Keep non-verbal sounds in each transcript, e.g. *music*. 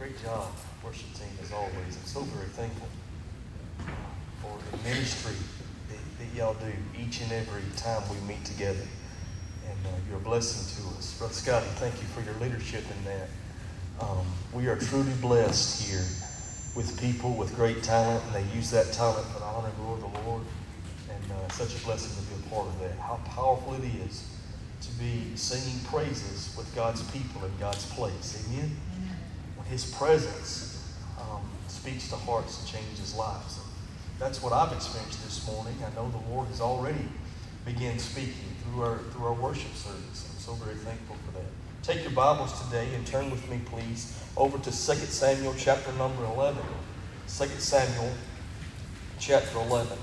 Great job, worship team, as always. I'm so very thankful for the ministry that, that y'all do each and every time we meet together. And uh, you're a blessing to us. Brother Scotty, thank you for your leadership in that. Um, we are truly blessed here with people with great talent, and they use that talent for the honor and glory of the Lord. And uh, such a blessing to be a part of that. How powerful it is to be singing praises with God's people in God's place. Amen? His presence um, speaks to hearts and changes lives. And that's what I've experienced this morning. I know the Lord has already begun speaking through our, through our worship service. I'm so very thankful for that. Take your Bibles today and turn with me, please, over to 2 Samuel chapter number 11. 2 Samuel chapter 11.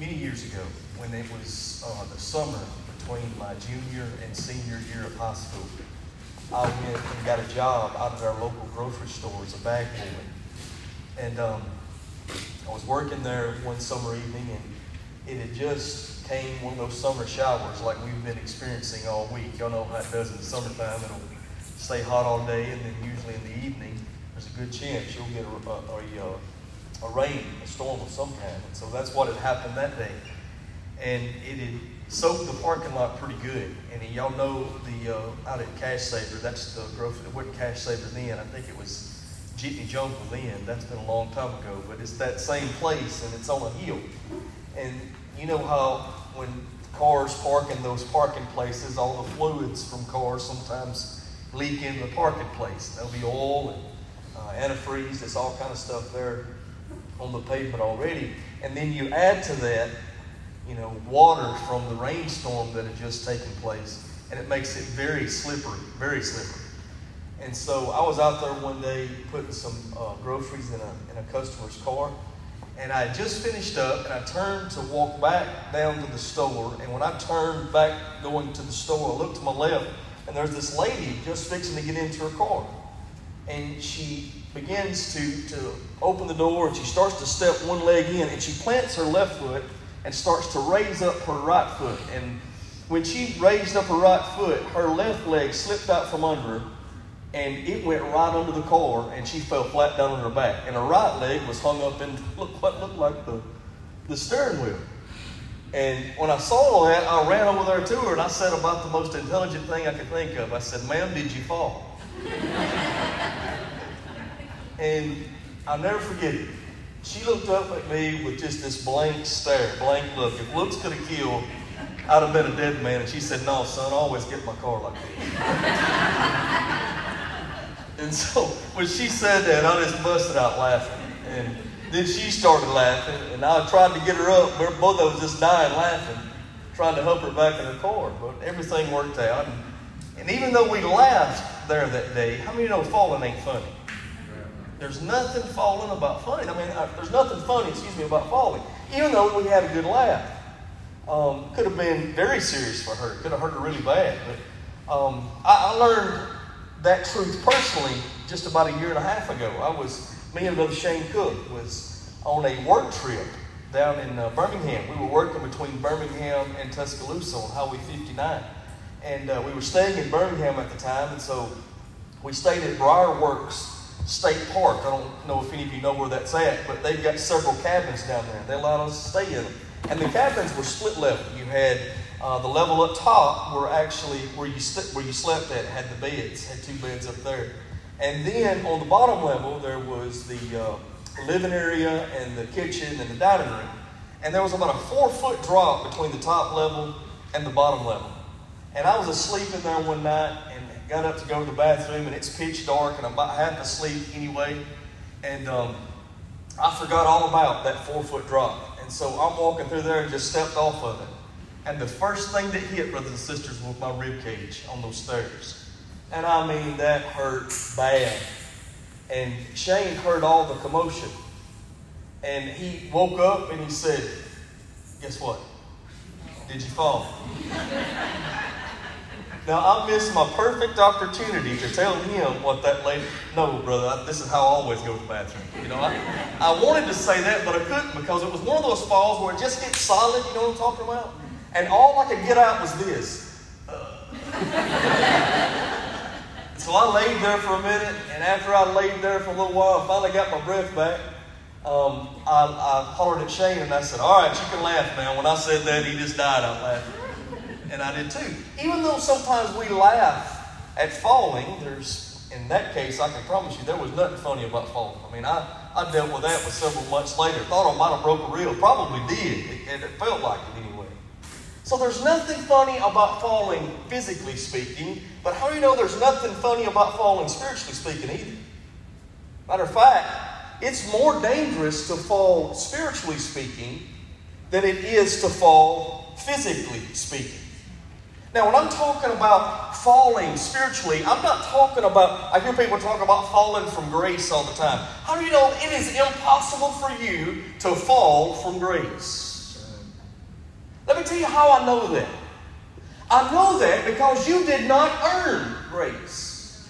Many years ago, when it was uh, the summer between my junior and senior year of high school, I went and got a job out at our local grocery store as a bag boy. And um, I was working there one summer evening, and it had just came one of those summer showers like we've been experiencing all week. Y'all know how it does in the summertime. It'll stay hot all day, and then usually in the evening, there's a good chance you'll get a, a, a, a rain, a storm of some kind. And so that's what had happened that day. And it had soaked the parking lot pretty good. And y'all know the uh, out at Cash Saver, that's the growth. It wasn't Cash Saver then. I think it was Jitney Jungle then. That's been a long time ago. But it's that same place, and it's on a hill. And you know how when cars park in those parking places, all the fluids from cars sometimes leak into the parking place. There'll be oil and uh, antifreeze. There's all kind of stuff there on the pavement already. And then you add to that, you know, water from the rainstorm that had just taken place, and it makes it very slippery, very slippery. And so I was out there one day putting some uh, groceries in a, in a customer's car, and I had just finished up, and I turned to walk back down to the store. And when I turned back going to the store, I looked to my left, and there's this lady just fixing to get into her car. And she begins to, to open the door, and she starts to step one leg in, and she plants her left foot and starts to raise up her right foot. And when she raised up her right foot, her left leg slipped out from under her, and it went right under the car, and she fell flat down on her back. And her right leg was hung up in *laughs* what looked like the, the steering wheel. And when I saw that, I ran over there to her and I said about the most intelligent thing I could think of. I said, Ma'am, did you fall? *laughs* and I'll never forget it. She looked up at me with just this blank stare, blank look. If looks could have killed, I'd have been a dead man. And she said, No, son, I always get my car like this. *laughs* and so when she said that, I just busted out laughing. And then she started laughing, and I tried to get her up. We're both of us just dying laughing, trying to help her back in her car. But everything worked out. And, even though we laughed there that day, how many know falling ain't funny? There's nothing falling about funny. I mean, uh, there's nothing funny, excuse me, about falling. Even though we had a good laugh. Um, could have been very serious for her. Could have hurt her really bad. But um, I, I learned that truth personally just about a year and a half ago. I was, me and Brother Shane Cook was on a work trip down in uh, Birmingham. We were working between Birmingham and Tuscaloosa on Highway 59. And uh, we were staying in Birmingham at the time, and so we stayed at Briarworks State Park. I don't know if any of you know where that's at, but they've got several cabins down there. They allowed us to stay in them. And the cabins were split level. You had uh, the level up top were actually where you, st- where you slept at, had the beds, had two beds up there. And then on the bottom level, there was the uh, living area and the kitchen and the dining room. And there was about a four foot drop between the top level and the bottom level. And I was asleep in there one night got up to go to the bathroom, and it's pitch dark, and I'm about half asleep anyway. And um, I forgot all about that four foot drop. And so I'm walking through there and just stepped off of it. And the first thing that hit, brothers and sisters, was my rib cage on those stairs. And I mean, that hurt bad. And Shane heard all the commotion. And he woke up and he said, Guess what? Did you fall? Now I missed my perfect opportunity to tell him what that lady. No, brother, this is how I always go to the bathroom. You know, I, I wanted to say that, but I couldn't because it was one of those falls where it just gets solid. You know what I'm talking about? And all I could get out was this. *laughs* So I laid there for a minute, and after I laid there for a little while, I finally got my breath back. Um, I, I hollered at Shane and I said, All right, you can laugh now. When I said that, he just died out laughing. And I did too. Even though sometimes we laugh at falling, there's, in that case, I can promise you, there was nothing funny about falling. I mean, I, I dealt with that for several months later. Thought I might have broke a reel. Probably did. It, it felt like it anyway. So there's nothing funny about falling physically speaking, but how do you know there's nothing funny about falling spiritually speaking either? Matter of fact, it's more dangerous to fall spiritually speaking than it is to fall physically speaking. Now, when I'm talking about falling spiritually, I'm not talking about, I hear people talk about falling from grace all the time. How do you know it is impossible for you to fall from grace? Let me tell you how I know that. I know that because you did not earn grace.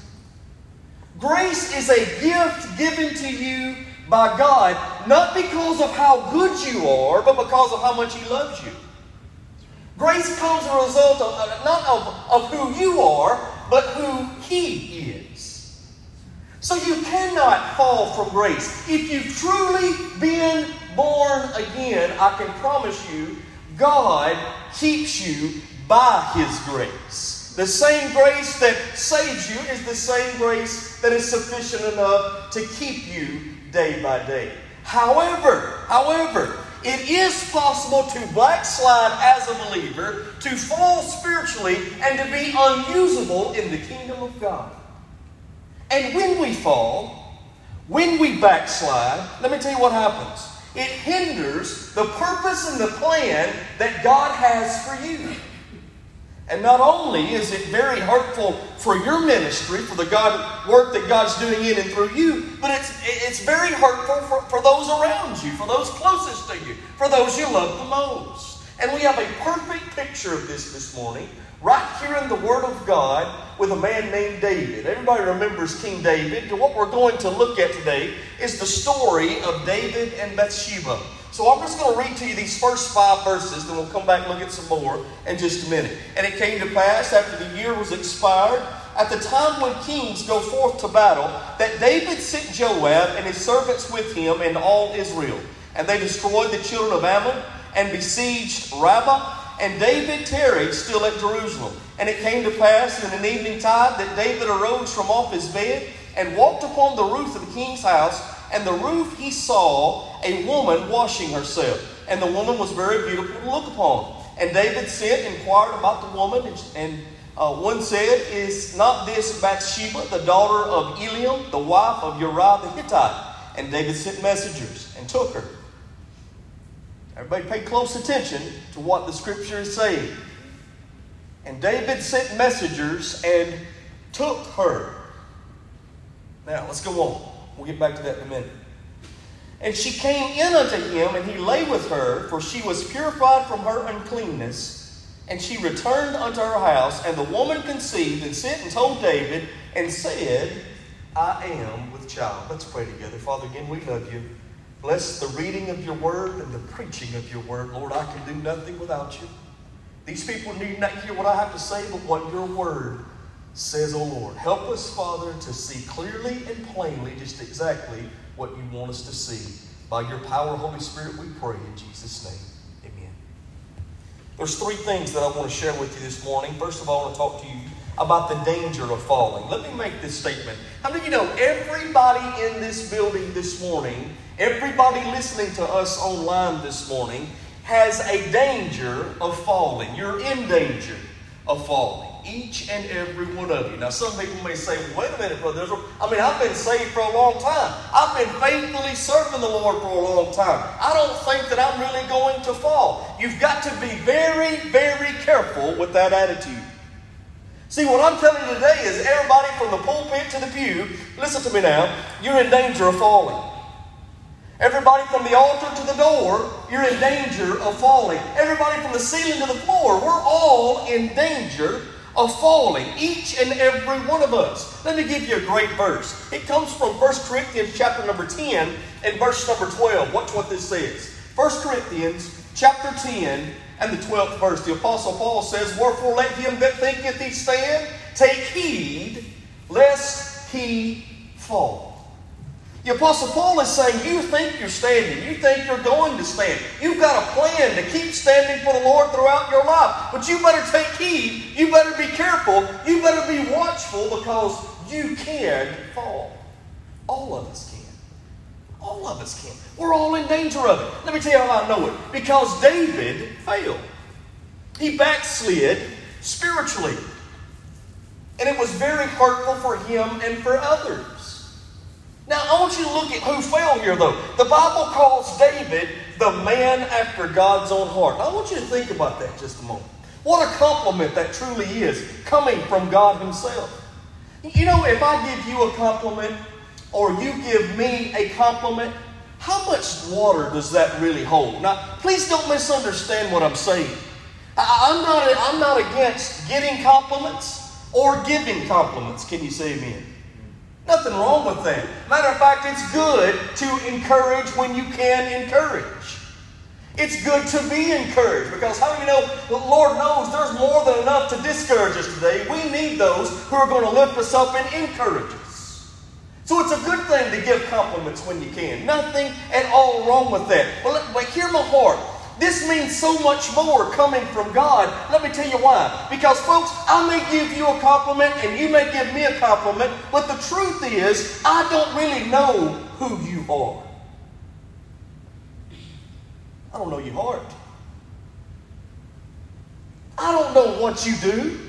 Grace is a gift given to you by God, not because of how good you are, but because of how much He loves you. Grace comes as a result of not of, of who you are, but who He is. So you cannot fall from grace. If you've truly been born again, I can promise you God keeps you by His grace. The same grace that saves you is the same grace that is sufficient enough to keep you day by day. However, however, it is possible to backslide as a believer, to fall spiritually, and to be unusable in the kingdom of God. And when we fall, when we backslide, let me tell you what happens. It hinders the purpose and the plan that God has for you. And not only is it very hurtful for your ministry, for the God work that God's doing in and through you, but it's, it's very hurtful for, for those around you, for those closest to you, for those you love the most. And we have a perfect picture of this this morning right here in the Word of God with a man named David. Everybody remembers King David. And what we're going to look at today is the story of David and Bathsheba. So I'm just going to read to you these first five verses, then we'll come back and look at some more in just a minute. And it came to pass after the year was expired, at the time when kings go forth to battle, that David sent Joab and his servants with him and all Israel. And they destroyed the children of Ammon and besieged Rabbah and David tarried still at Jerusalem. And it came to pass in an evening tide that David arose from off his bed and walked upon the roof of the king's house. And the roof he saw a woman washing herself. And the woman was very beautiful to look upon. And David sent, and inquired about the woman, and, and uh, one said, Is not this Bathsheba, the daughter of Eliam, the wife of Uriah the Hittite? And David sent messengers and took her. Everybody pay close attention to what the scripture is saying. And David sent messengers and took her. Now, let's go on. We'll get back to that in a minute. And she came in unto him, and he lay with her, for she was purified from her uncleanness. And she returned unto her house, and the woman conceived and sent and told David, and said, I am with child. Let's pray together. Father, again, we love you. Bless the reading of your word and the preaching of your word. Lord, I can do nothing without you. These people need not hear what I have to say, but what your word says, O oh Lord. Help us, Father, to see clearly and plainly just exactly what you want us to see. By your power, Holy Spirit, we pray in Jesus' name. Amen. There's three things that I want to share with you this morning. First of all, I want to talk to you about the danger of falling. Let me make this statement. How many of you know everybody in this building this morning Everybody listening to us online this morning has a danger of falling. You're in danger of falling. Each and every one of you. Now, some people may say, wait a minute, brother. I mean, I've been saved for a long time. I've been faithfully serving the Lord for a long time. I don't think that I'm really going to fall. You've got to be very, very careful with that attitude. See, what I'm telling you today is everybody from the pulpit to the pew, listen to me now, you're in danger of falling. Everybody from the altar to the door, you're in danger of falling. Everybody from the ceiling to the floor, we're all in danger of falling. Each and every one of us. Let me give you a great verse. It comes from 1 Corinthians chapter number 10 and verse number 12. Watch what this says. 1 Corinthians chapter 10 and the 12th verse. The Apostle Paul says, Wherefore let him that thinketh he stand take heed lest he fall? The Apostle Paul is saying, You think you're standing. You think you're going to stand. You've got a plan to keep standing for the Lord throughout your life. But you better take heed. You better be careful. You better be watchful because you can fall. All of us. All of us can. We're all in danger of it. Let me tell you how I know it. Because David failed. He backslid spiritually. And it was very hurtful for him and for others. Now, I want you to look at who fell here, though. The Bible calls David the man after God's own heart. I want you to think about that just a moment. What a compliment that truly is coming from God Himself. You know, if I give you a compliment or you give me a compliment, how much water does that really hold? Now, please don't misunderstand what I'm saying. I'm not, I'm not against getting compliments or giving compliments. Can you say amen? Nothing wrong with that. Matter of fact, it's good to encourage when you can encourage. It's good to be encouraged because how do you know the Lord knows there's more than enough to discourage us today? We need those who are going to lift us up and encourage us. So it's a good thing to give compliments when you can. Nothing at all wrong with that. But, but hear my heart. This means so much more coming from God. Let me tell you why. Because, folks, I may give you a compliment and you may give me a compliment, but the truth is, I don't really know who you are. I don't know your heart. I don't know what you do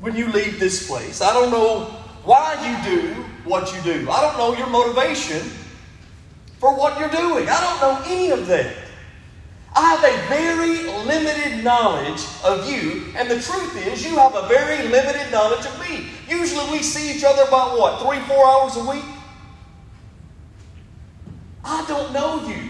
when you leave this place. I don't know why you do what you do. I don't know your motivation for what you're doing. I don't know any of that. I have a very limited knowledge of you, and the truth is, you have a very limited knowledge of me. Usually we see each other about what, three, four hours a week? I don't know you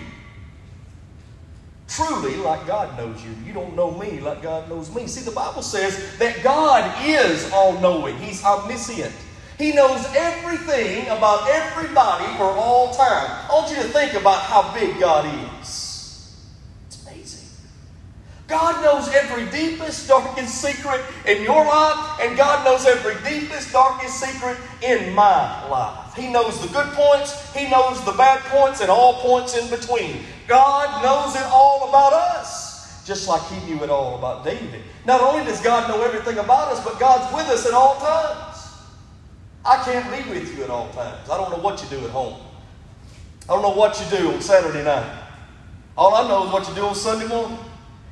truly like God knows you. You don't know me like God knows me. See, the Bible says that God is all knowing, He's omniscient. He knows everything about everybody for all time. I want you to think about how big God is. It's amazing. God knows every deepest, darkest secret in your life, and God knows every deepest, darkest secret in my life. He knows the good points, He knows the bad points, and all points in between. God knows it all about us, just like He knew it all about David. Not only does God know everything about us, but God's with us at all times. I can't be with you at all times. I don't know what you do at home. I don't know what you do on Saturday night. All I know is what you do on Sunday morning.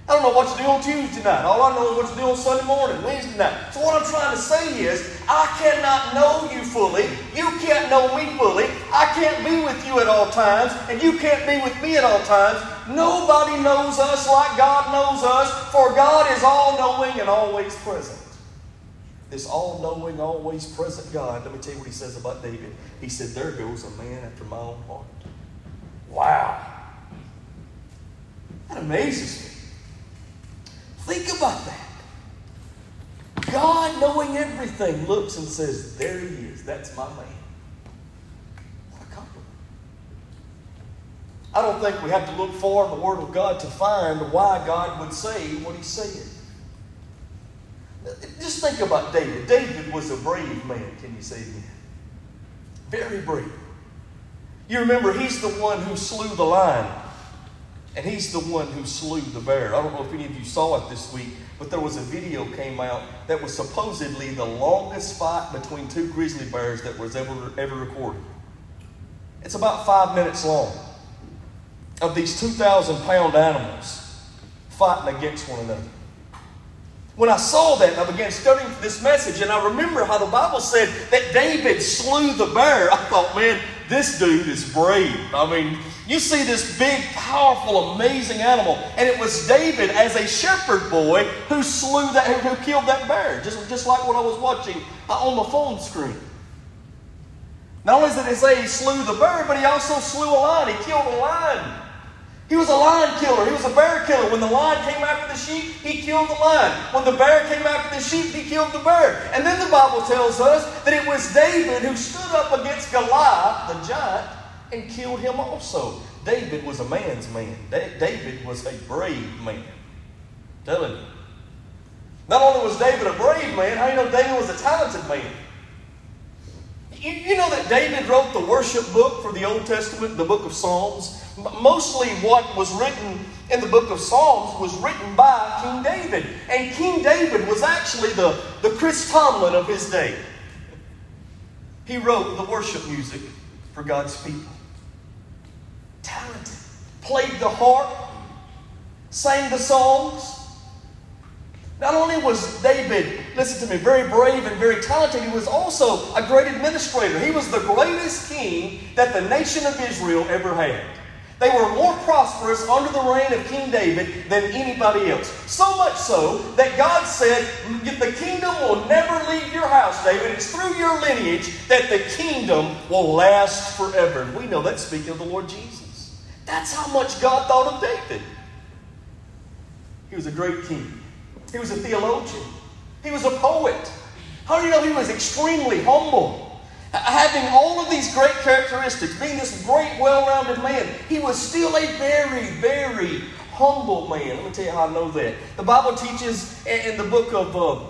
I don't know what you do on Tuesday night. All I know is what you do on Sunday morning, Wednesday night. So what I'm trying to say is, I cannot know you fully. You can't know me fully. I can't be with you at all times, and you can't be with me at all times. Nobody knows us like God knows us, for God is all knowing and always present this all knowing, always present God, let me tell you what he says about David. He said, There goes a man after my own heart. Wow. That amazes me. Think about that. God, knowing everything, looks and says, There he is. That's my man. What a compliment. I don't think we have to look far in the Word of God to find why God would say what he said. Just think about David. David was a brave man, can you say that? Very brave. You remember, he's the one who slew the lion, and he's the one who slew the bear. I don't know if any of you saw it this week, but there was a video came out that was supposedly the longest fight between two grizzly bears that was ever, ever recorded. It's about five minutes long of these 2,000 pound animals fighting against one another. When I saw that, I began studying this message, and I remember how the Bible said that David slew the bear. I thought, man, this dude is brave. I mean, you see this big, powerful, amazing animal, and it was David as a shepherd boy who slew that, who killed that bear, just, just like what I was watching uh, on the phone screen. Not only did it say he slew the bear, but he also slew a lion. He killed a lion. He was a lion killer. He was a bear killer. When the lion came after the sheep, he killed the lion. When the bear came after the sheep, he killed the bear. And then the Bible tells us that it was David who stood up against Goliath, the giant, and killed him also. David was a man's man. David was a brave man. Telling you. Not only was David a brave man, how you know David was a talented man? You know that David wrote the worship book for the Old Testament, the book of Psalms? Mostly what was written in the book of Psalms was written by King David. And King David was actually the, the Chris Tomlin of his day. He wrote the worship music for God's people. Talented. Played the harp, sang the songs. Not only was David, listen to me, very brave and very talented, he was also a great administrator. He was the greatest king that the nation of Israel ever had. They were more prosperous under the reign of King David than anybody else. So much so that God said, The kingdom will never leave your house, David. It's through your lineage that the kingdom will last forever. And we know that speaking of the Lord Jesus. That's how much God thought of David. He was a great king, he was a theologian, he was a poet. How do you know he was extremely humble? Having all of these great characteristics, being this great, well rounded man, he was still a very, very humble man. Let me tell you how I know that. The Bible teaches in the book of uh,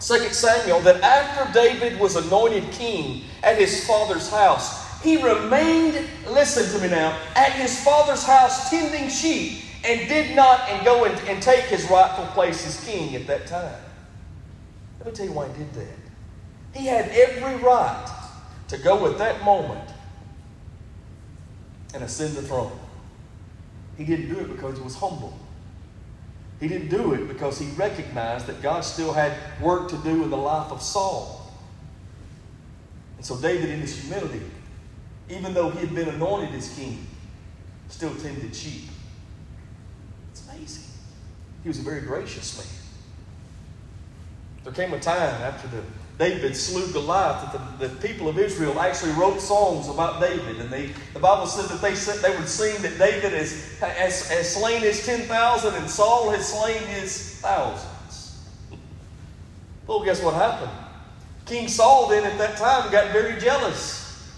2 Samuel that after David was anointed king at his father's house, he remained, listen to me now, at his father's house tending sheep and did not and go and, and take his rightful place as king at that time. Let me tell you why he did that. He had every right to go at that moment and ascend the throne. He didn't do it because he was humble. He didn't do it because he recognized that God still had work to do in the life of Saul. And so David, in his humility, even though he had been anointed as king, still tended sheep. It's amazing. He was a very gracious man. There came a time after the David slew Goliath, that the, the, people of Israel actually wrote songs about David. And they, the Bible said that they, said they would sing that David has, has, has slain his 10,000 and Saul has slain his thousands. Well, guess what happened? King Saul then at that time got very jealous.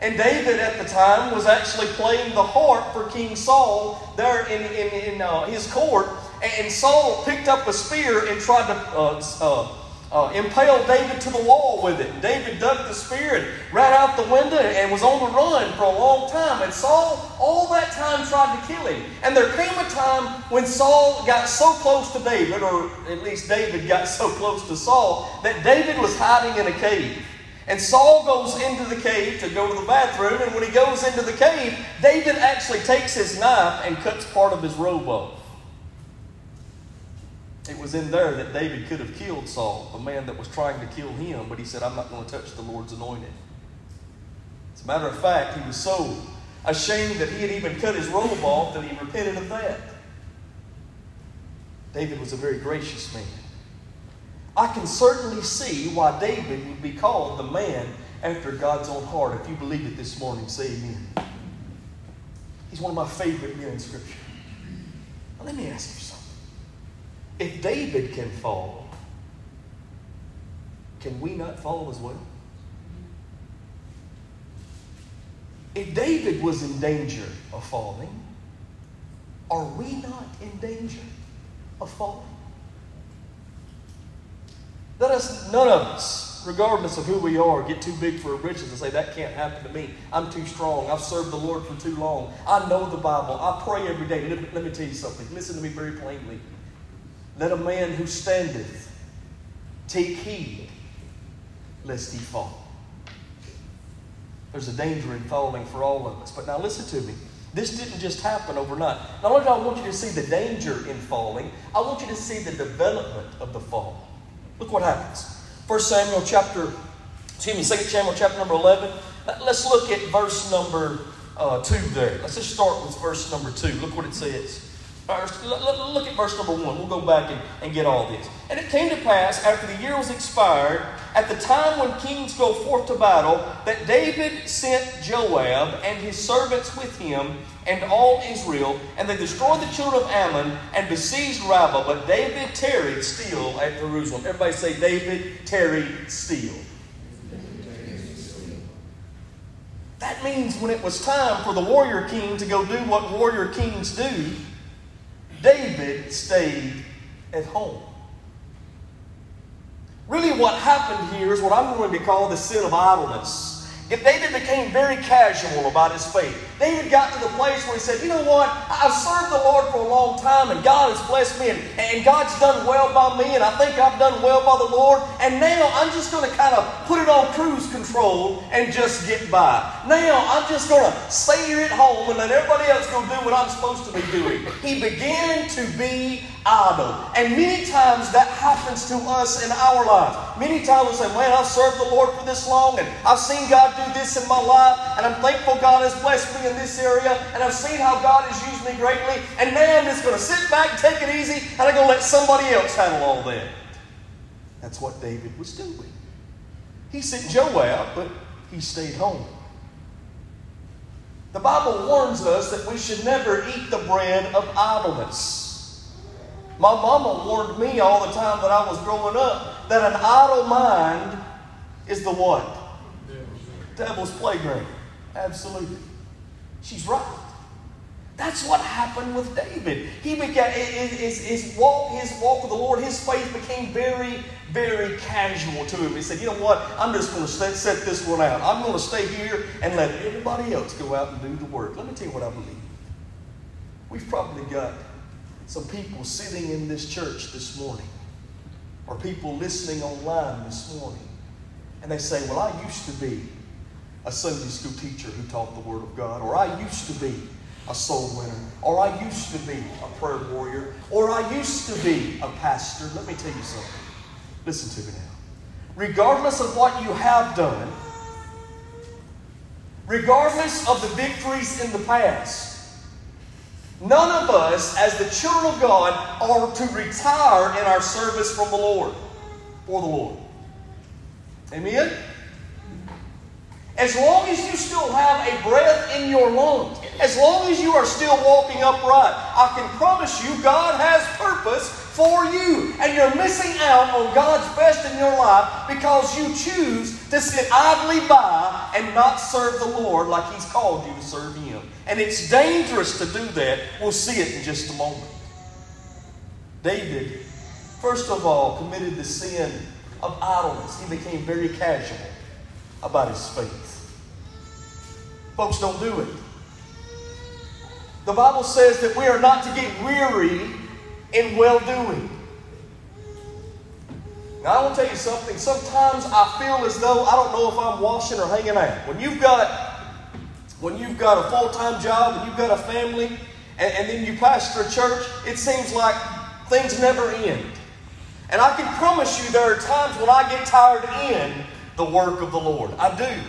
And David at the time was actually playing the harp for King Saul there in, in, in uh, his court. And Saul picked up a spear and tried to uh, uh, uh, impaled David to the wall with it. David dug the spear and ran out the window and was on the run for a long time. And Saul, all that time, tried to kill him. And there came a time when Saul got so close to David, or at least David got so close to Saul, that David was hiding in a cave. And Saul goes into the cave to go to the bathroom, and when he goes into the cave, David actually takes his knife and cuts part of his robe off. It was in there that David could have killed Saul, a man that was trying to kill him, but he said, I'm not going to touch the Lord's anointed. As a matter of fact, he was so ashamed that he had even cut his robe off that he repented of that. David was a very gracious man. I can certainly see why David would be called the man after God's own heart. If you believe it this morning, say amen. He's one of my favorite men in Scripture. Now, let me ask you if David can fall, can we not fall as well? If David was in danger of falling, are we not in danger of falling? Let us, none of us, regardless of who we are, get too big for our riches and say, that can't happen to me. I'm too strong. I've served the Lord for too long. I know the Bible. I pray every day. Let me, let me tell you something. Listen to me very plainly. Let a man who standeth take heed lest he fall. There's a danger in falling for all of us. But now listen to me. This didn't just happen overnight. Not only do I want you to see the danger in falling, I want you to see the development of the fall. Look what happens. 1 Samuel chapter, excuse me, 2 Samuel chapter number 11. Let's look at verse number uh, 2 there. Let's just start with verse number 2. Look what it says. First, look at verse number one. We'll go back and, and get all this. And it came to pass, after the year was expired, at the time when kings go forth to battle, that David sent Joab and his servants with him and all Israel, and they destroyed the children of Ammon and besieged Rabbah. But David tarried still at Jerusalem. Everybody say, David tarried still. That means when it was time for the warrior king to go do what warrior kings do, David stayed at home. Really, what happened here is what I'm going to call the sin of idleness. If David became very casual about his faith, David got to the place where he said, You know what? I've served the Lord for a long time, and God has blessed me, and, and God's done well by me, and I think I've done well by the Lord, and now I'm just going to kind of put it on cruise control and just get by. Now I'm just going to stay here at home and let everybody else go do what I'm supposed to be doing. He began to be idle. And many times that happens to us in our lives. Many times we say, Man, I've served the Lord for this long, and I've seen God do this in my life, and I'm thankful God has blessed me in this area, and I've seen how God has used me greatly, and now I'm just going to sit back, take it easy, and I'm going to let somebody else handle all that. That's what David was doing. He sent Joab, but he stayed home. The Bible warns us that we should never eat the bread of idleness. My mama warned me all the time that I was growing up that an idle mind is the what? Devil's playground. Absolutely. She's right. That's what happened with David. He began his, his, walk, his walk with the Lord, his faith became very, very casual to him. He said, You know what? I'm just going to set, set this one out. I'm going to stay here and let everybody else go out and do the work. Let me tell you what I believe. We've probably got some people sitting in this church this morning, or people listening online this morning, and they say, Well, I used to be a Sunday school teacher who taught the Word of God, or I used to be a soul winner, or I used to be a prayer warrior, or I used to be a pastor. Let me tell you something. Listen to me now. Regardless of what you have done, regardless of the victories in the past, None of us, as the children of God, are to retire in our service from the Lord, for the Lord. Amen? As long as you still have a breath in your lungs, as long as you are still walking upright, I can promise you God has purpose for you. And you're missing out on God's best in your life because you choose to sit idly by and not serve the Lord like He's called you to serve Him. And it's dangerous to do that. We'll see it in just a moment. David, first of all, committed the sin of idleness. He became very casual about his faith. Folks, don't do it. The Bible says that we are not to get weary in well doing. Now, I want to tell you something. Sometimes I feel as though I don't know if I'm washing or hanging out. When you've got when you've got a full-time job and you've got a family and, and then you pastor a church, it seems like things never end. And I can promise you there are times when I get tired in the work of the Lord. I do.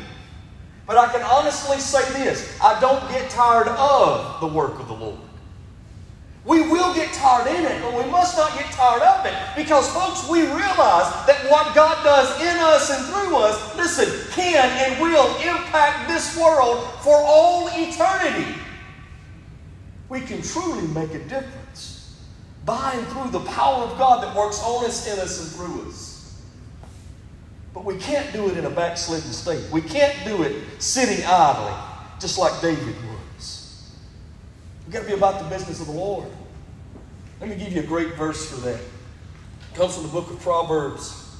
But I can honestly say this I don't get tired of the work of the Lord. We will get tired in it, but we must not get tired of it. Because, folks, we realize that what God does in us and through us, listen, can and will impact this world for all eternity. We can truly make a difference by and through the power of God that works on us, in us, and through us. But we can't do it in a backslidden state. We can't do it sitting idly, just like David was. We've got to be about the business of the Lord. Let me give you a great verse for that. It comes from the book of Proverbs,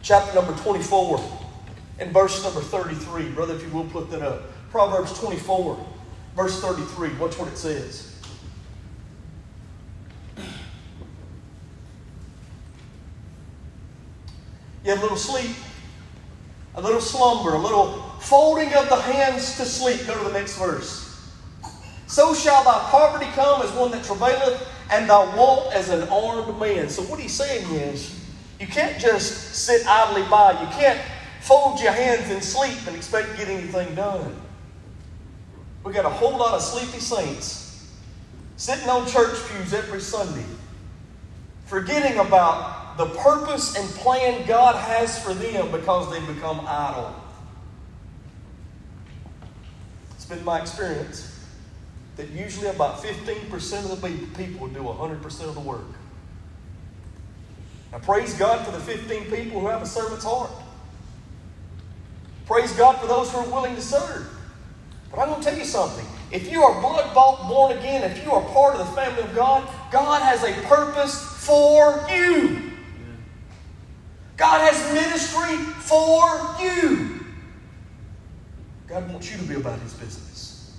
chapter number 24, and verse number 33. Brother, if you will put that up. Proverbs 24, verse 33. Watch what it says. You have a little sleep, a little slumber, a little folding of the hands to sleep. Go to the next verse. So shall thy poverty come as one that travaileth, and thy want as an armed man. So what he's saying is, you can't just sit idly by. You can't fold your hands and sleep and expect to get anything done. We got a whole lot of sleepy saints sitting on church pews every Sunday, forgetting about the purpose and plan God has for them because they've become idle. It's been my experience that usually about 15% of the people do 100% of the work. Now, praise God for the 15 people who have a servant's heart. Praise God for those who are willing to serve. But I'm going to tell you something. If you are blood bought, born again, if you are part of the family of God, God has a purpose for you. God has ministry for you. God wants you to be about his business.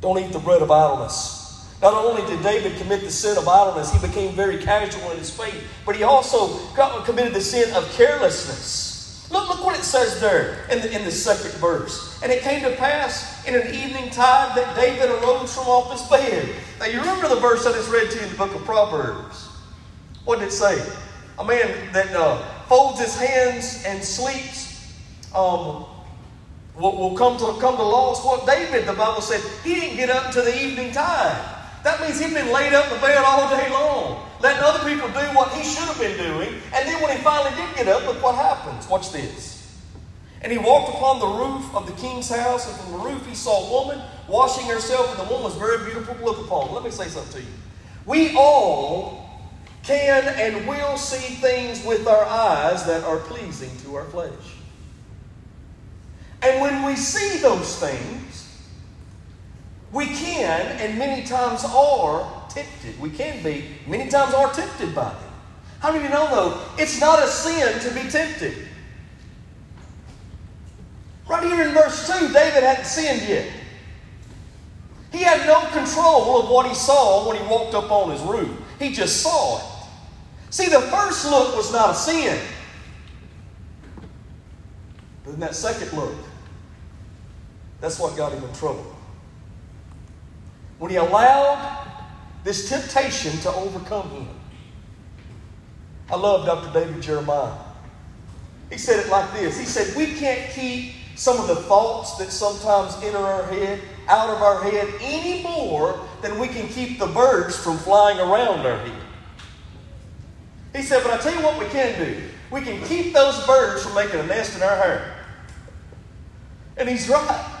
Don't eat the bread of idleness. Not only did David commit the sin of idleness, he became very casual in his faith, but he also committed the sin of carelessness. Look, look what it says there in the, in the second verse. And it came to pass in an evening time that David arose from off his bed. Now, you remember the verse I just read to you in the book of Proverbs. What did it say? A man that uh, folds his hands and sleeps um, will, will come to come to loss. What David, the Bible said, he didn't get up until the evening time. That means he'd been laid up in bed all day long, letting other people do what he should have been doing. And then when he finally did get up, look what happens. Watch this. And he walked upon the roof of the king's house, and from the roof he saw a woman washing herself, and the woman was very beautiful to look upon. Let me say something to you. We all can and will see things with our eyes that are pleasing to our flesh. And when we see those things, we can, and many times are, tempted. We can be, many times are tempted by them. How do you know, though, it's not a sin to be tempted? Right here in verse 2, David hadn't sinned yet. He had no control of what he saw when he walked up on his roof. He just saw it. See, the first look was not a sin. But in that second look, that's what got him in trouble when he allowed this temptation to overcome him. I love Dr. David Jeremiah. He said it like this He said, We can't keep some of the thoughts that sometimes enter our head out of our head any more than we can keep the birds from flying around our head. He said, But I tell you what we can do. We can keep those birds from making a nest in our hair. And he's right.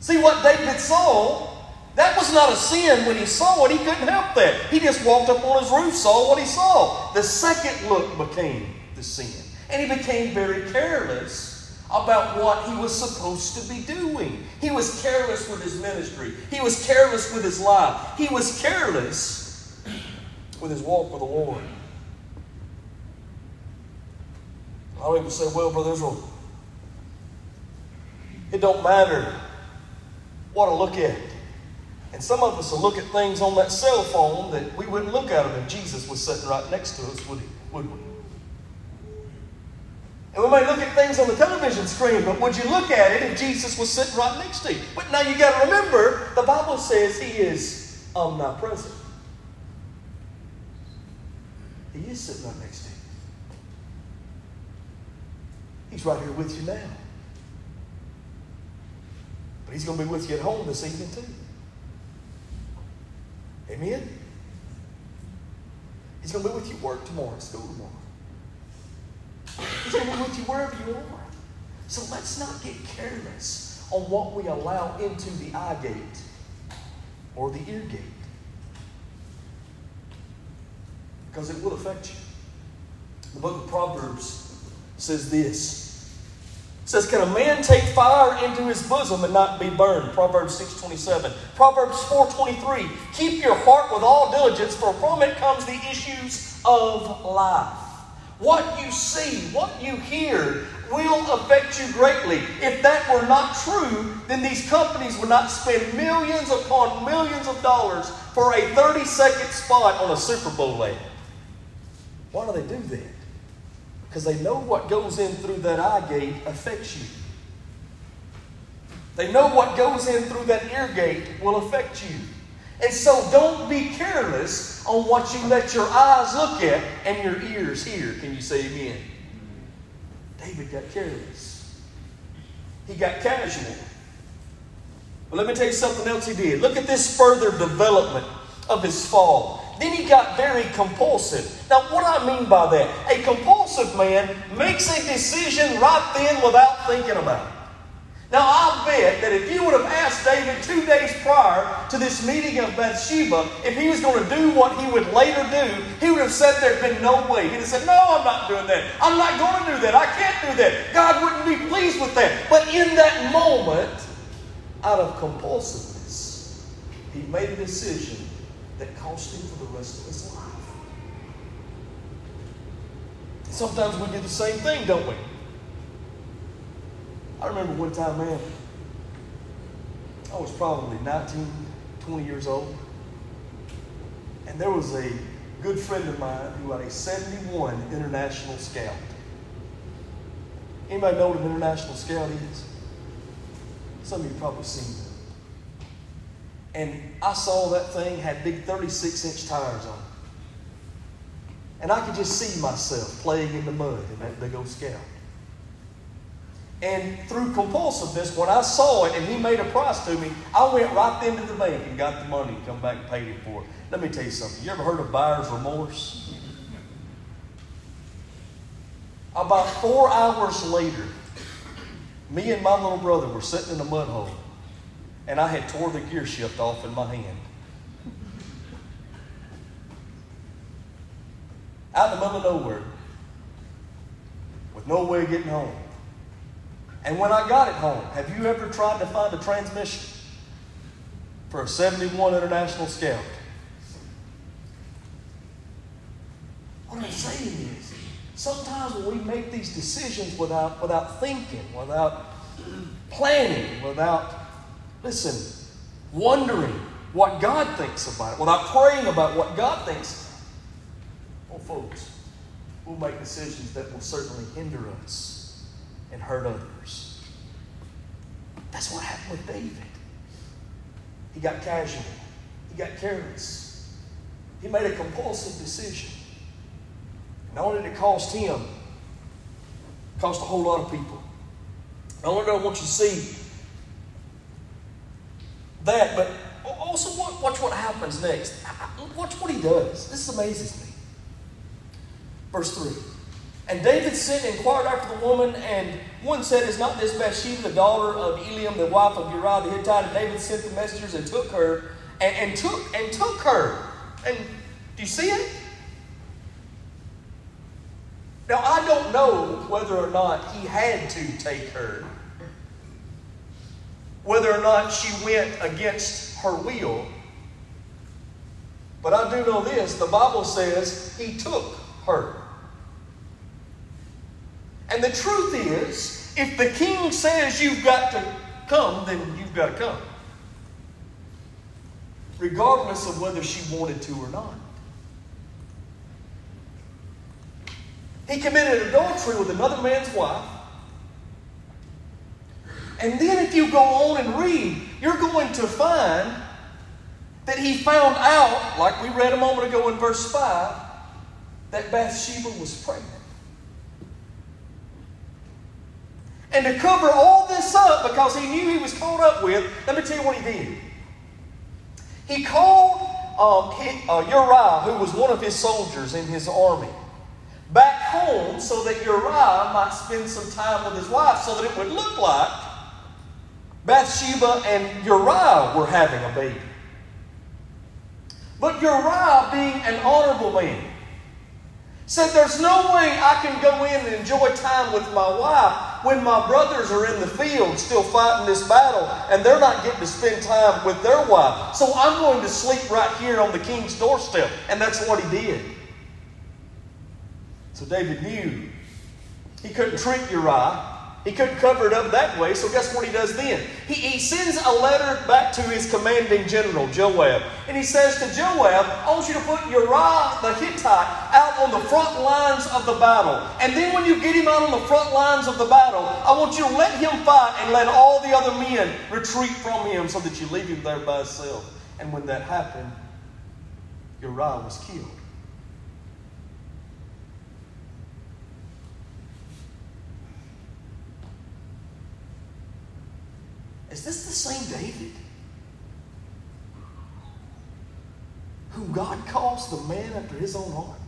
See what David saw that was not a sin when he saw it. He couldn't help that. He just walked up on his roof, saw what he saw. The second look became the sin. And he became very careless about what he was supposed to be doing. He was careless with his ministry, he was careless with his life, he was careless with his walk with the Lord. A lot of people say, well, Brother Israel, it don't matter what I look at. And some of us will look at things on that cell phone that we wouldn't look at them if Jesus was sitting right next to us, would, he, would we? And we may look at things on the television screen, but would you look at it if Jesus was sitting right next to you? But now you got to remember, the Bible says He is omnipresent. He is sitting right next to you. He's right here with you now. But He's going to be with you at home this evening, too. Amen? He's going to be with you at work tomorrow, school tomorrow. He's going to be with you wherever you are. So let's not get careless on what we allow into the eye gate or the ear gate. Because it will affect you. The book of Proverbs says this says, Can a man take fire into his bosom and not be burned? Proverbs 6.27. Proverbs 4.23. Keep your heart with all diligence, for from it comes the issues of life. What you see, what you hear, will affect you greatly. If that were not true, then these companies would not spend millions upon millions of dollars for a 30 second spot on a Super Bowl ad. Why do they do that? Because they know what goes in through that eye gate affects you. They know what goes in through that ear gate will affect you. And so don't be careless on what you let your eyes look at and your ears hear. Can you say amen? David got careless. He got casual. But let me tell you something else he did. Look at this further development of his fall. Then he got very compulsive. Now, what do I mean by that? A compulsive man makes a decision right then without thinking about it. Now, I bet that if you would have asked David two days prior to this meeting of Bathsheba if he was going to do what he would later do, he would have said there'd been no way. He'd have said, No, I'm not doing that. I'm not going to do that. I can't do that. God wouldn't be pleased with that. But in that moment, out of compulsiveness, he made a decision that cost him for the rest of his life. sometimes we do the same thing, don't we? I remember one time, man, I was probably 19, 20 years old, and there was a good friend of mine who had a 71 International Scout. Anybody know what an International Scout is? Some of you probably seen. And I saw that thing had big 36 inch tires on it. And I could just see myself playing in the mud in that big old scout. And through compulsiveness, when I saw it and he made a price to me, I went right into the bank and got the money and come back and paid him for it. Let me tell you something. You ever heard of buyer's remorse? About four hours later, me and my little brother were sitting in a mud hole, and I had tore the gear shift off in my hand. Out in the middle of nowhere, with no way of getting home. And when I got it home, have you ever tried to find a transmission for a 71 International Scout? What I'm saying is, sometimes when we make these decisions without, without thinking, without planning, without, listen, wondering what God thinks about it, without praying about what God thinks, well, folks, we'll make decisions that will certainly hinder us and hurt others. That's what happened with David. He got casual, he got careless, he made a compulsive decision. Not only did it cost him, it cost a whole lot of people. I want to want you to see that, but also watch what happens next. Watch what he does. This amazes me. Verse 3. And David sent and inquired after the woman, and one said, Is not this Bathsheba, the daughter of Eliam, the wife of Uriah the Hittite? And David sent the messengers and took her, and, and took and took her. And do you see it? Now I don't know whether or not he had to take her, whether or not she went against her will. But I do know this the Bible says he took her. And the truth is, if the king says you've got to come, then you've got to come. Regardless of whether she wanted to or not. He committed adultery with another man's wife. And then, if you go on and read, you're going to find that he found out, like we read a moment ago in verse 5, that Bathsheba was pregnant. And to cover all this up, because he knew he was caught up with, let me tell you what he did. He called um, he, uh, Uriah, who was one of his soldiers in his army, back home so that Uriah might spend some time with his wife so that it would look like Bathsheba and Uriah were having a baby. But Uriah, being an honorable man, said, There's no way I can go in and enjoy time with my wife when my brothers are in the field still fighting this battle and they're not getting to spend time with their wife. So I'm going to sleep right here on the king's doorstep. And that's what he did. So David knew he couldn't trick Uriah. He couldn't cover it up that way, so guess what he does then? He, he sends a letter back to his commanding general, Joab. And he says to Joab, I want you to put Uriah the Hittite out on the front lines of the battle. And then when you get him out on the front lines of the battle, I want you to let him fight and let all the other men retreat from him so that you leave him there by himself. And when that happened, Uriah was killed. Is this the same David? Whom God calls the man after his own heart?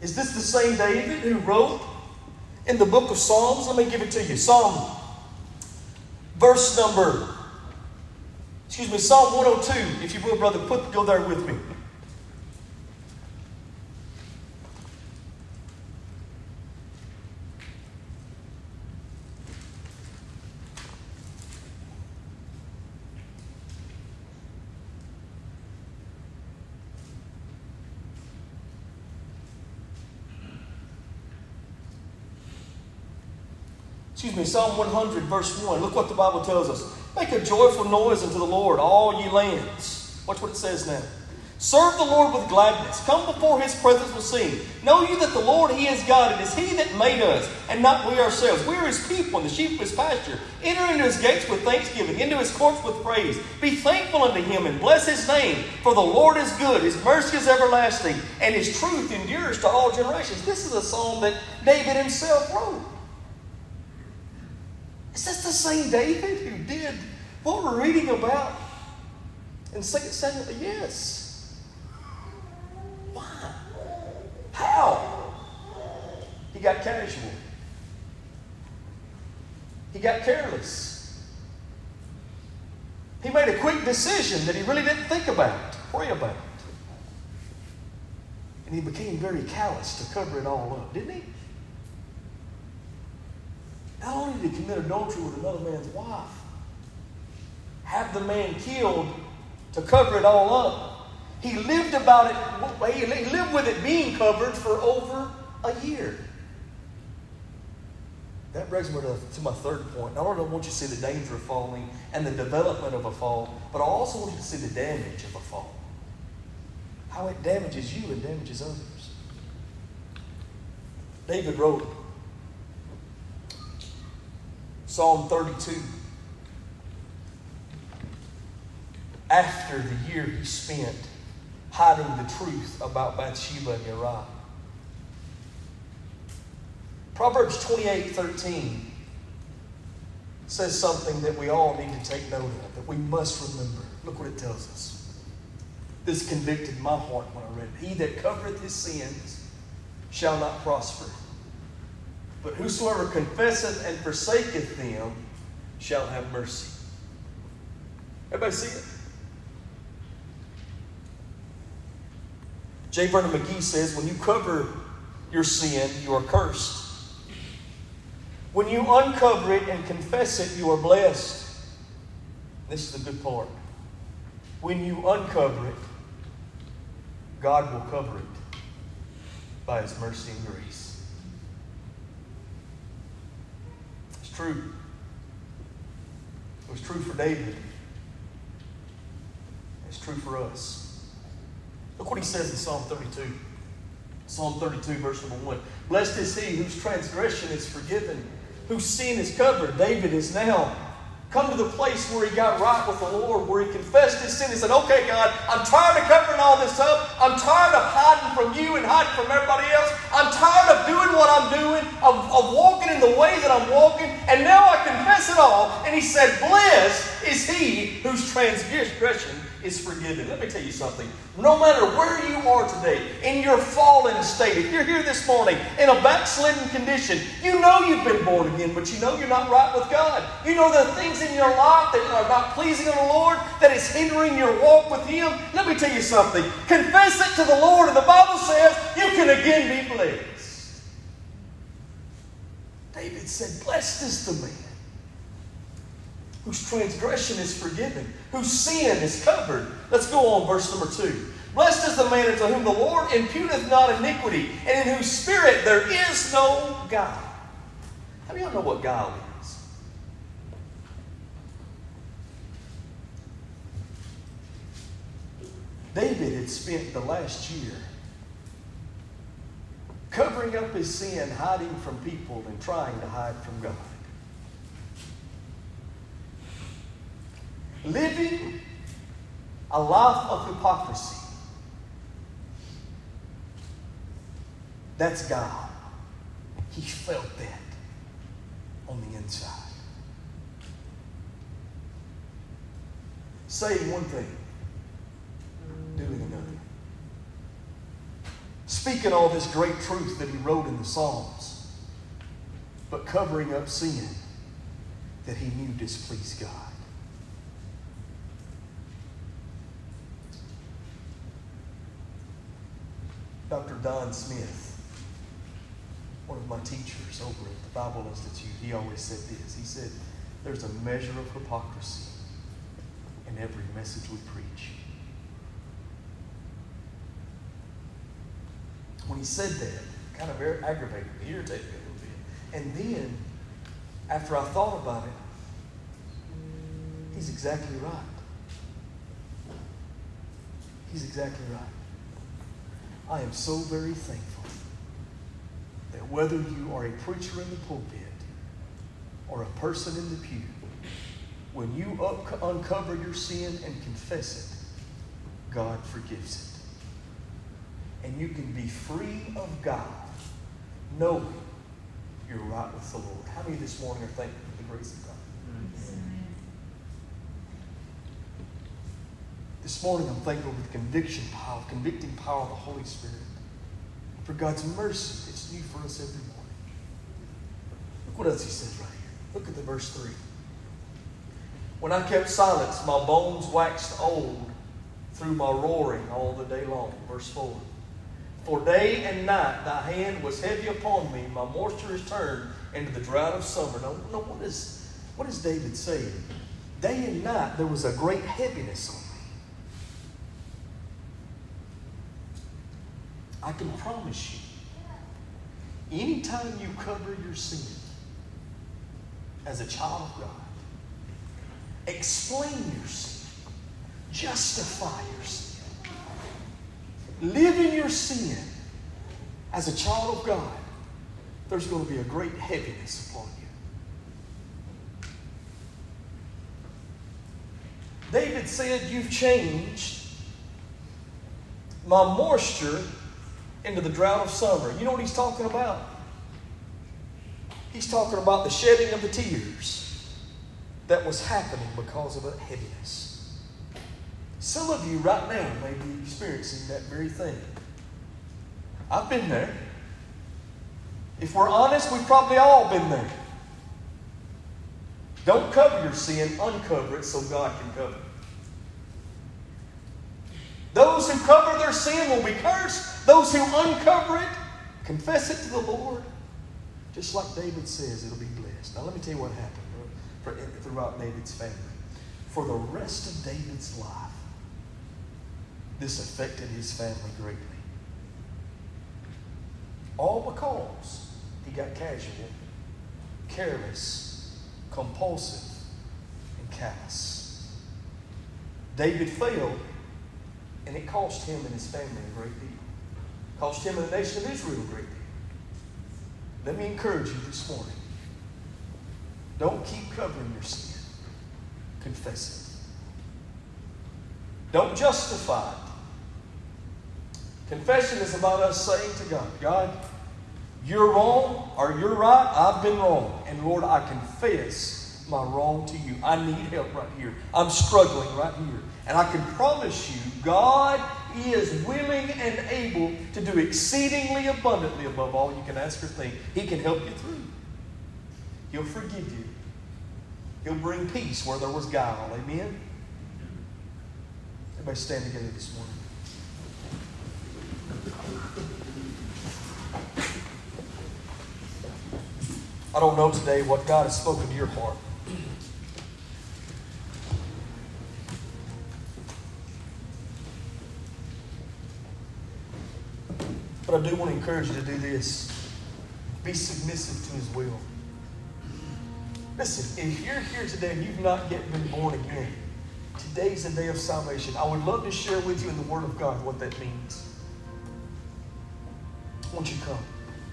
Is this the same David who wrote in the book of Psalms? Let me give it to you. Psalm, verse number, excuse me, Psalm 102. If you will, brother, put go there with me. Excuse me, Psalm 100, verse 1. Look what the Bible tells us. Make a joyful noise unto the Lord, all ye lands. Watch what it says now. Serve the Lord with gladness. Come before his presence with singing. Know you that the Lord, he is God. It is he that made us, and not we ourselves. We are his people, and the sheep of his pasture. Enter into his gates with thanksgiving, into his courts with praise. Be thankful unto him, and bless his name. For the Lord is good, his mercy is everlasting, and his truth endures to all generations. This is a psalm that David himself wrote. Is this the same David who did what we're reading about in 2 Samuel? Yes. Why? How? He got casual. He got careless. He made a quick decision that he really didn't think about, pray about. And he became very callous to cover it all up, didn't he? Not only did he commit adultery with another man's wife, have the man killed to cover it all up, he lived about it, he lived with it being covered for over a year. That brings me to, to my third point. Not only do I want you to see the danger of falling and the development of a fall, but I also want you to see the damage of a fall. How it damages you and damages others. David wrote Psalm 32. After the year he spent hiding the truth about Bathsheba and Uriah. Proverbs 28 13 says something that we all need to take note of, that we must remember. Look what it tells us. This convicted my heart when I read it. He that covereth his sins shall not prosper but whosoever confesseth and forsaketh them shall have mercy. Everybody see it? J. Vernon McGee says when you cover your sin, you are cursed. When you uncover it and confess it, you are blessed. This is the good part. When you uncover it, God will cover it by His mercy and grace. True. It was true for David. It's true for us. Look what he says in Psalm 32. Psalm 32, verse number 1. Blessed is he whose transgression is forgiven, whose sin is covered. David is now come to the place where he got right with the Lord, where he confessed his sin. He said, Okay, God, I'm tired of covering all this up. I'm tired of hiding from you and hiding from everybody else. I'm tired of doing what I'm doing, of, of walking in the way that I'm walking, and now I confess it all. And he said, Blessed is he whose transgression is forgiven. Let me tell you something. No matter where you are today, in your fallen state, if you're here this morning in a backslidden condition, you know you've been born again, but you know you're not right with God. You know there are things in your life that are not pleasing to the Lord, that is hindering your walk with Him. Let me tell you something. Confess it to the Lord, and the Bible says you can again be blessed. David said, Blessed is the man whose transgression is forgiven, whose sin is covered. Let's go on, verse number two. Blessed is the man unto whom the Lord imputeth not iniquity, and in whose spirit there is no guile. How do y'all know what guile is? David had spent the last year covering up his sin, hiding from people, and trying to hide from God. Living a life of hypocrisy. That's God. He felt that on the inside. Saying one thing, doing another. Speaking all this great truth that he wrote in the Psalms, but covering up sin that he knew displeased God. Dr. Don Smith, one of my teachers over at the Bible Institute, he always said this. He said, There's a measure of hypocrisy in every message we preach. When he said that, kind of aggravated me, irritated me a little bit. And then after I thought about it, he's exactly right. He's exactly right. I am so very thankful that whether you are a preacher in the pulpit or a person in the pew, when you up- uncover your sin and confess it, God forgives it. And you can be free of God, knowing you're right with the Lord. How many this morning are thankful for the grace of God? This morning I'm thankful for the conviction power, convicting power of the Holy Spirit. For God's mercy that's new for us every morning. Look what else he says right here. Look at the verse 3. When I kept silence, my bones waxed old through my roaring all the day long. Verse 4. For day and night thy hand was heavy upon me. My moisture is turned into the drought of summer. Now, now what, is, what is David saying? Day and night there was a great heaviness on me. I can promise you, anytime you cover your sin as a child of God, explain your sin, justify your sin, live in your sin as a child of God, there's going to be a great heaviness upon you. David said, You've changed my moisture into the drought of summer. You know what he's talking about? He's talking about the shedding of the tears that was happening because of a heaviness. Some of you right now may be experiencing that very thing. I've been there. If we're honest, we've probably all been there. Don't cover your sin, uncover it so God can cover it. Those who cover their sin will be cursed. Those who uncover it, confess it to the Lord. Just like David says, it'll be blessed. Now, let me tell you what happened throughout David's family. For the rest of David's life, this affected his family greatly. All because he got casual, careless, compulsive, and callous. David failed and it cost him and his family a great deal. Cost him and the nation of Israel a great deal. Let me encourage you this morning. Don't keep covering your sin. Confess it. Don't justify it. Confession is about us saying to God, God, you're wrong or you're right, I've been wrong. And Lord, I confess my wrong to you. I need help right here. I'm struggling right here. And I can promise you, God is willing and able to do exceedingly abundantly above all you can ask or think. He can help you through. He'll forgive you. He'll bring peace where there was guile. Amen? Everybody stand together this morning. I don't know today what God has spoken to your heart. But I do want to encourage you to do this be submissive to His will. Listen, if you're here today and you've not yet been born again, today's a day of salvation. I would love to share with you in the Word of God what that means. Won't you come?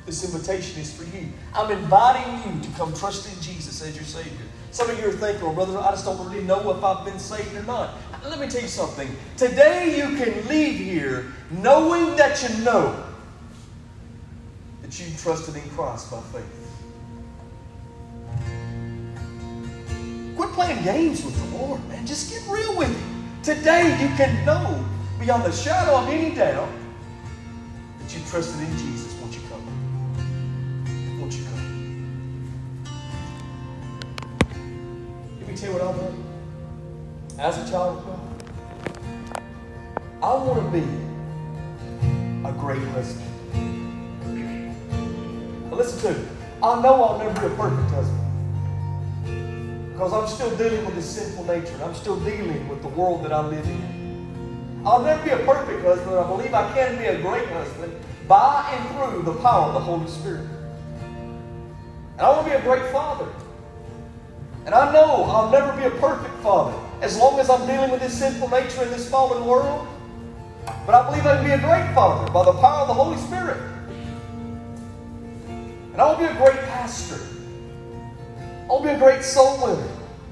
This invitation is for you. I'm inviting you to come trust in Jesus as your Savior. Some of you are thinking, well, brother, I just don't really know if I've been saved or not. Let me tell you something. Today you can leave here knowing that you know that you trusted in Christ by faith. Quit playing games with the Lord, man. Just get real with Him. Today, you can know beyond the shadow of any doubt that you trusted in Jesus. Won't you come? Won't you come? Let me tell you what I've done. As a child of God, I want to be a great husband. Listen to me. I know I'll never be a perfect husband. Because I'm still dealing with this sinful nature. I'm still dealing with the world that I live in. I'll never be a perfect husband. I believe I can be a great husband by and through the power of the Holy Spirit. And I want to be a great father. And I know I'll never be a perfect father as long as I'm dealing with this sinful nature in this fallen world. But I believe I can be a great father by the power of the Holy Spirit. And I will be a great pastor. I'll be a great soul winner.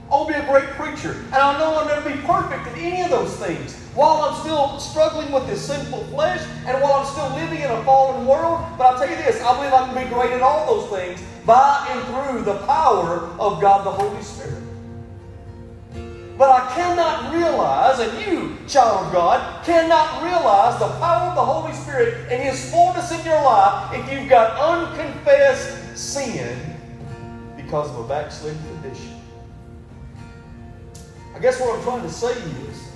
I'll be a great preacher. And I know I'll never be perfect in any of those things. While I'm still struggling with this sinful flesh and while I'm still living in a fallen world, but I'll tell you this I believe I can be great in all those things by and through the power of God the Holy Spirit. But I cannot realize, and you, child of God, cannot realize the power of the Holy Spirit and His fullness in your life if you've got unconfessed sin because of a backslidden condition. I guess what I'm trying to say is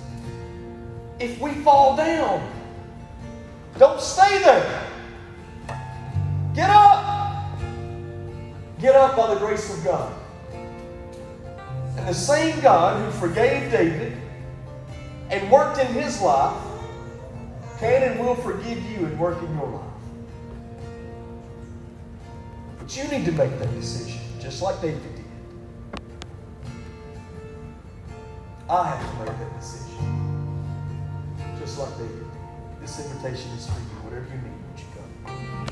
if we fall down, don't stay there. Get up. Get up by the grace of God. And the same God who forgave David and worked in his life can and will forgive you and work in your life. But you need to make that decision, just like David did. I have to make that decision, just like David did. This invitation is for you. Whatever you need?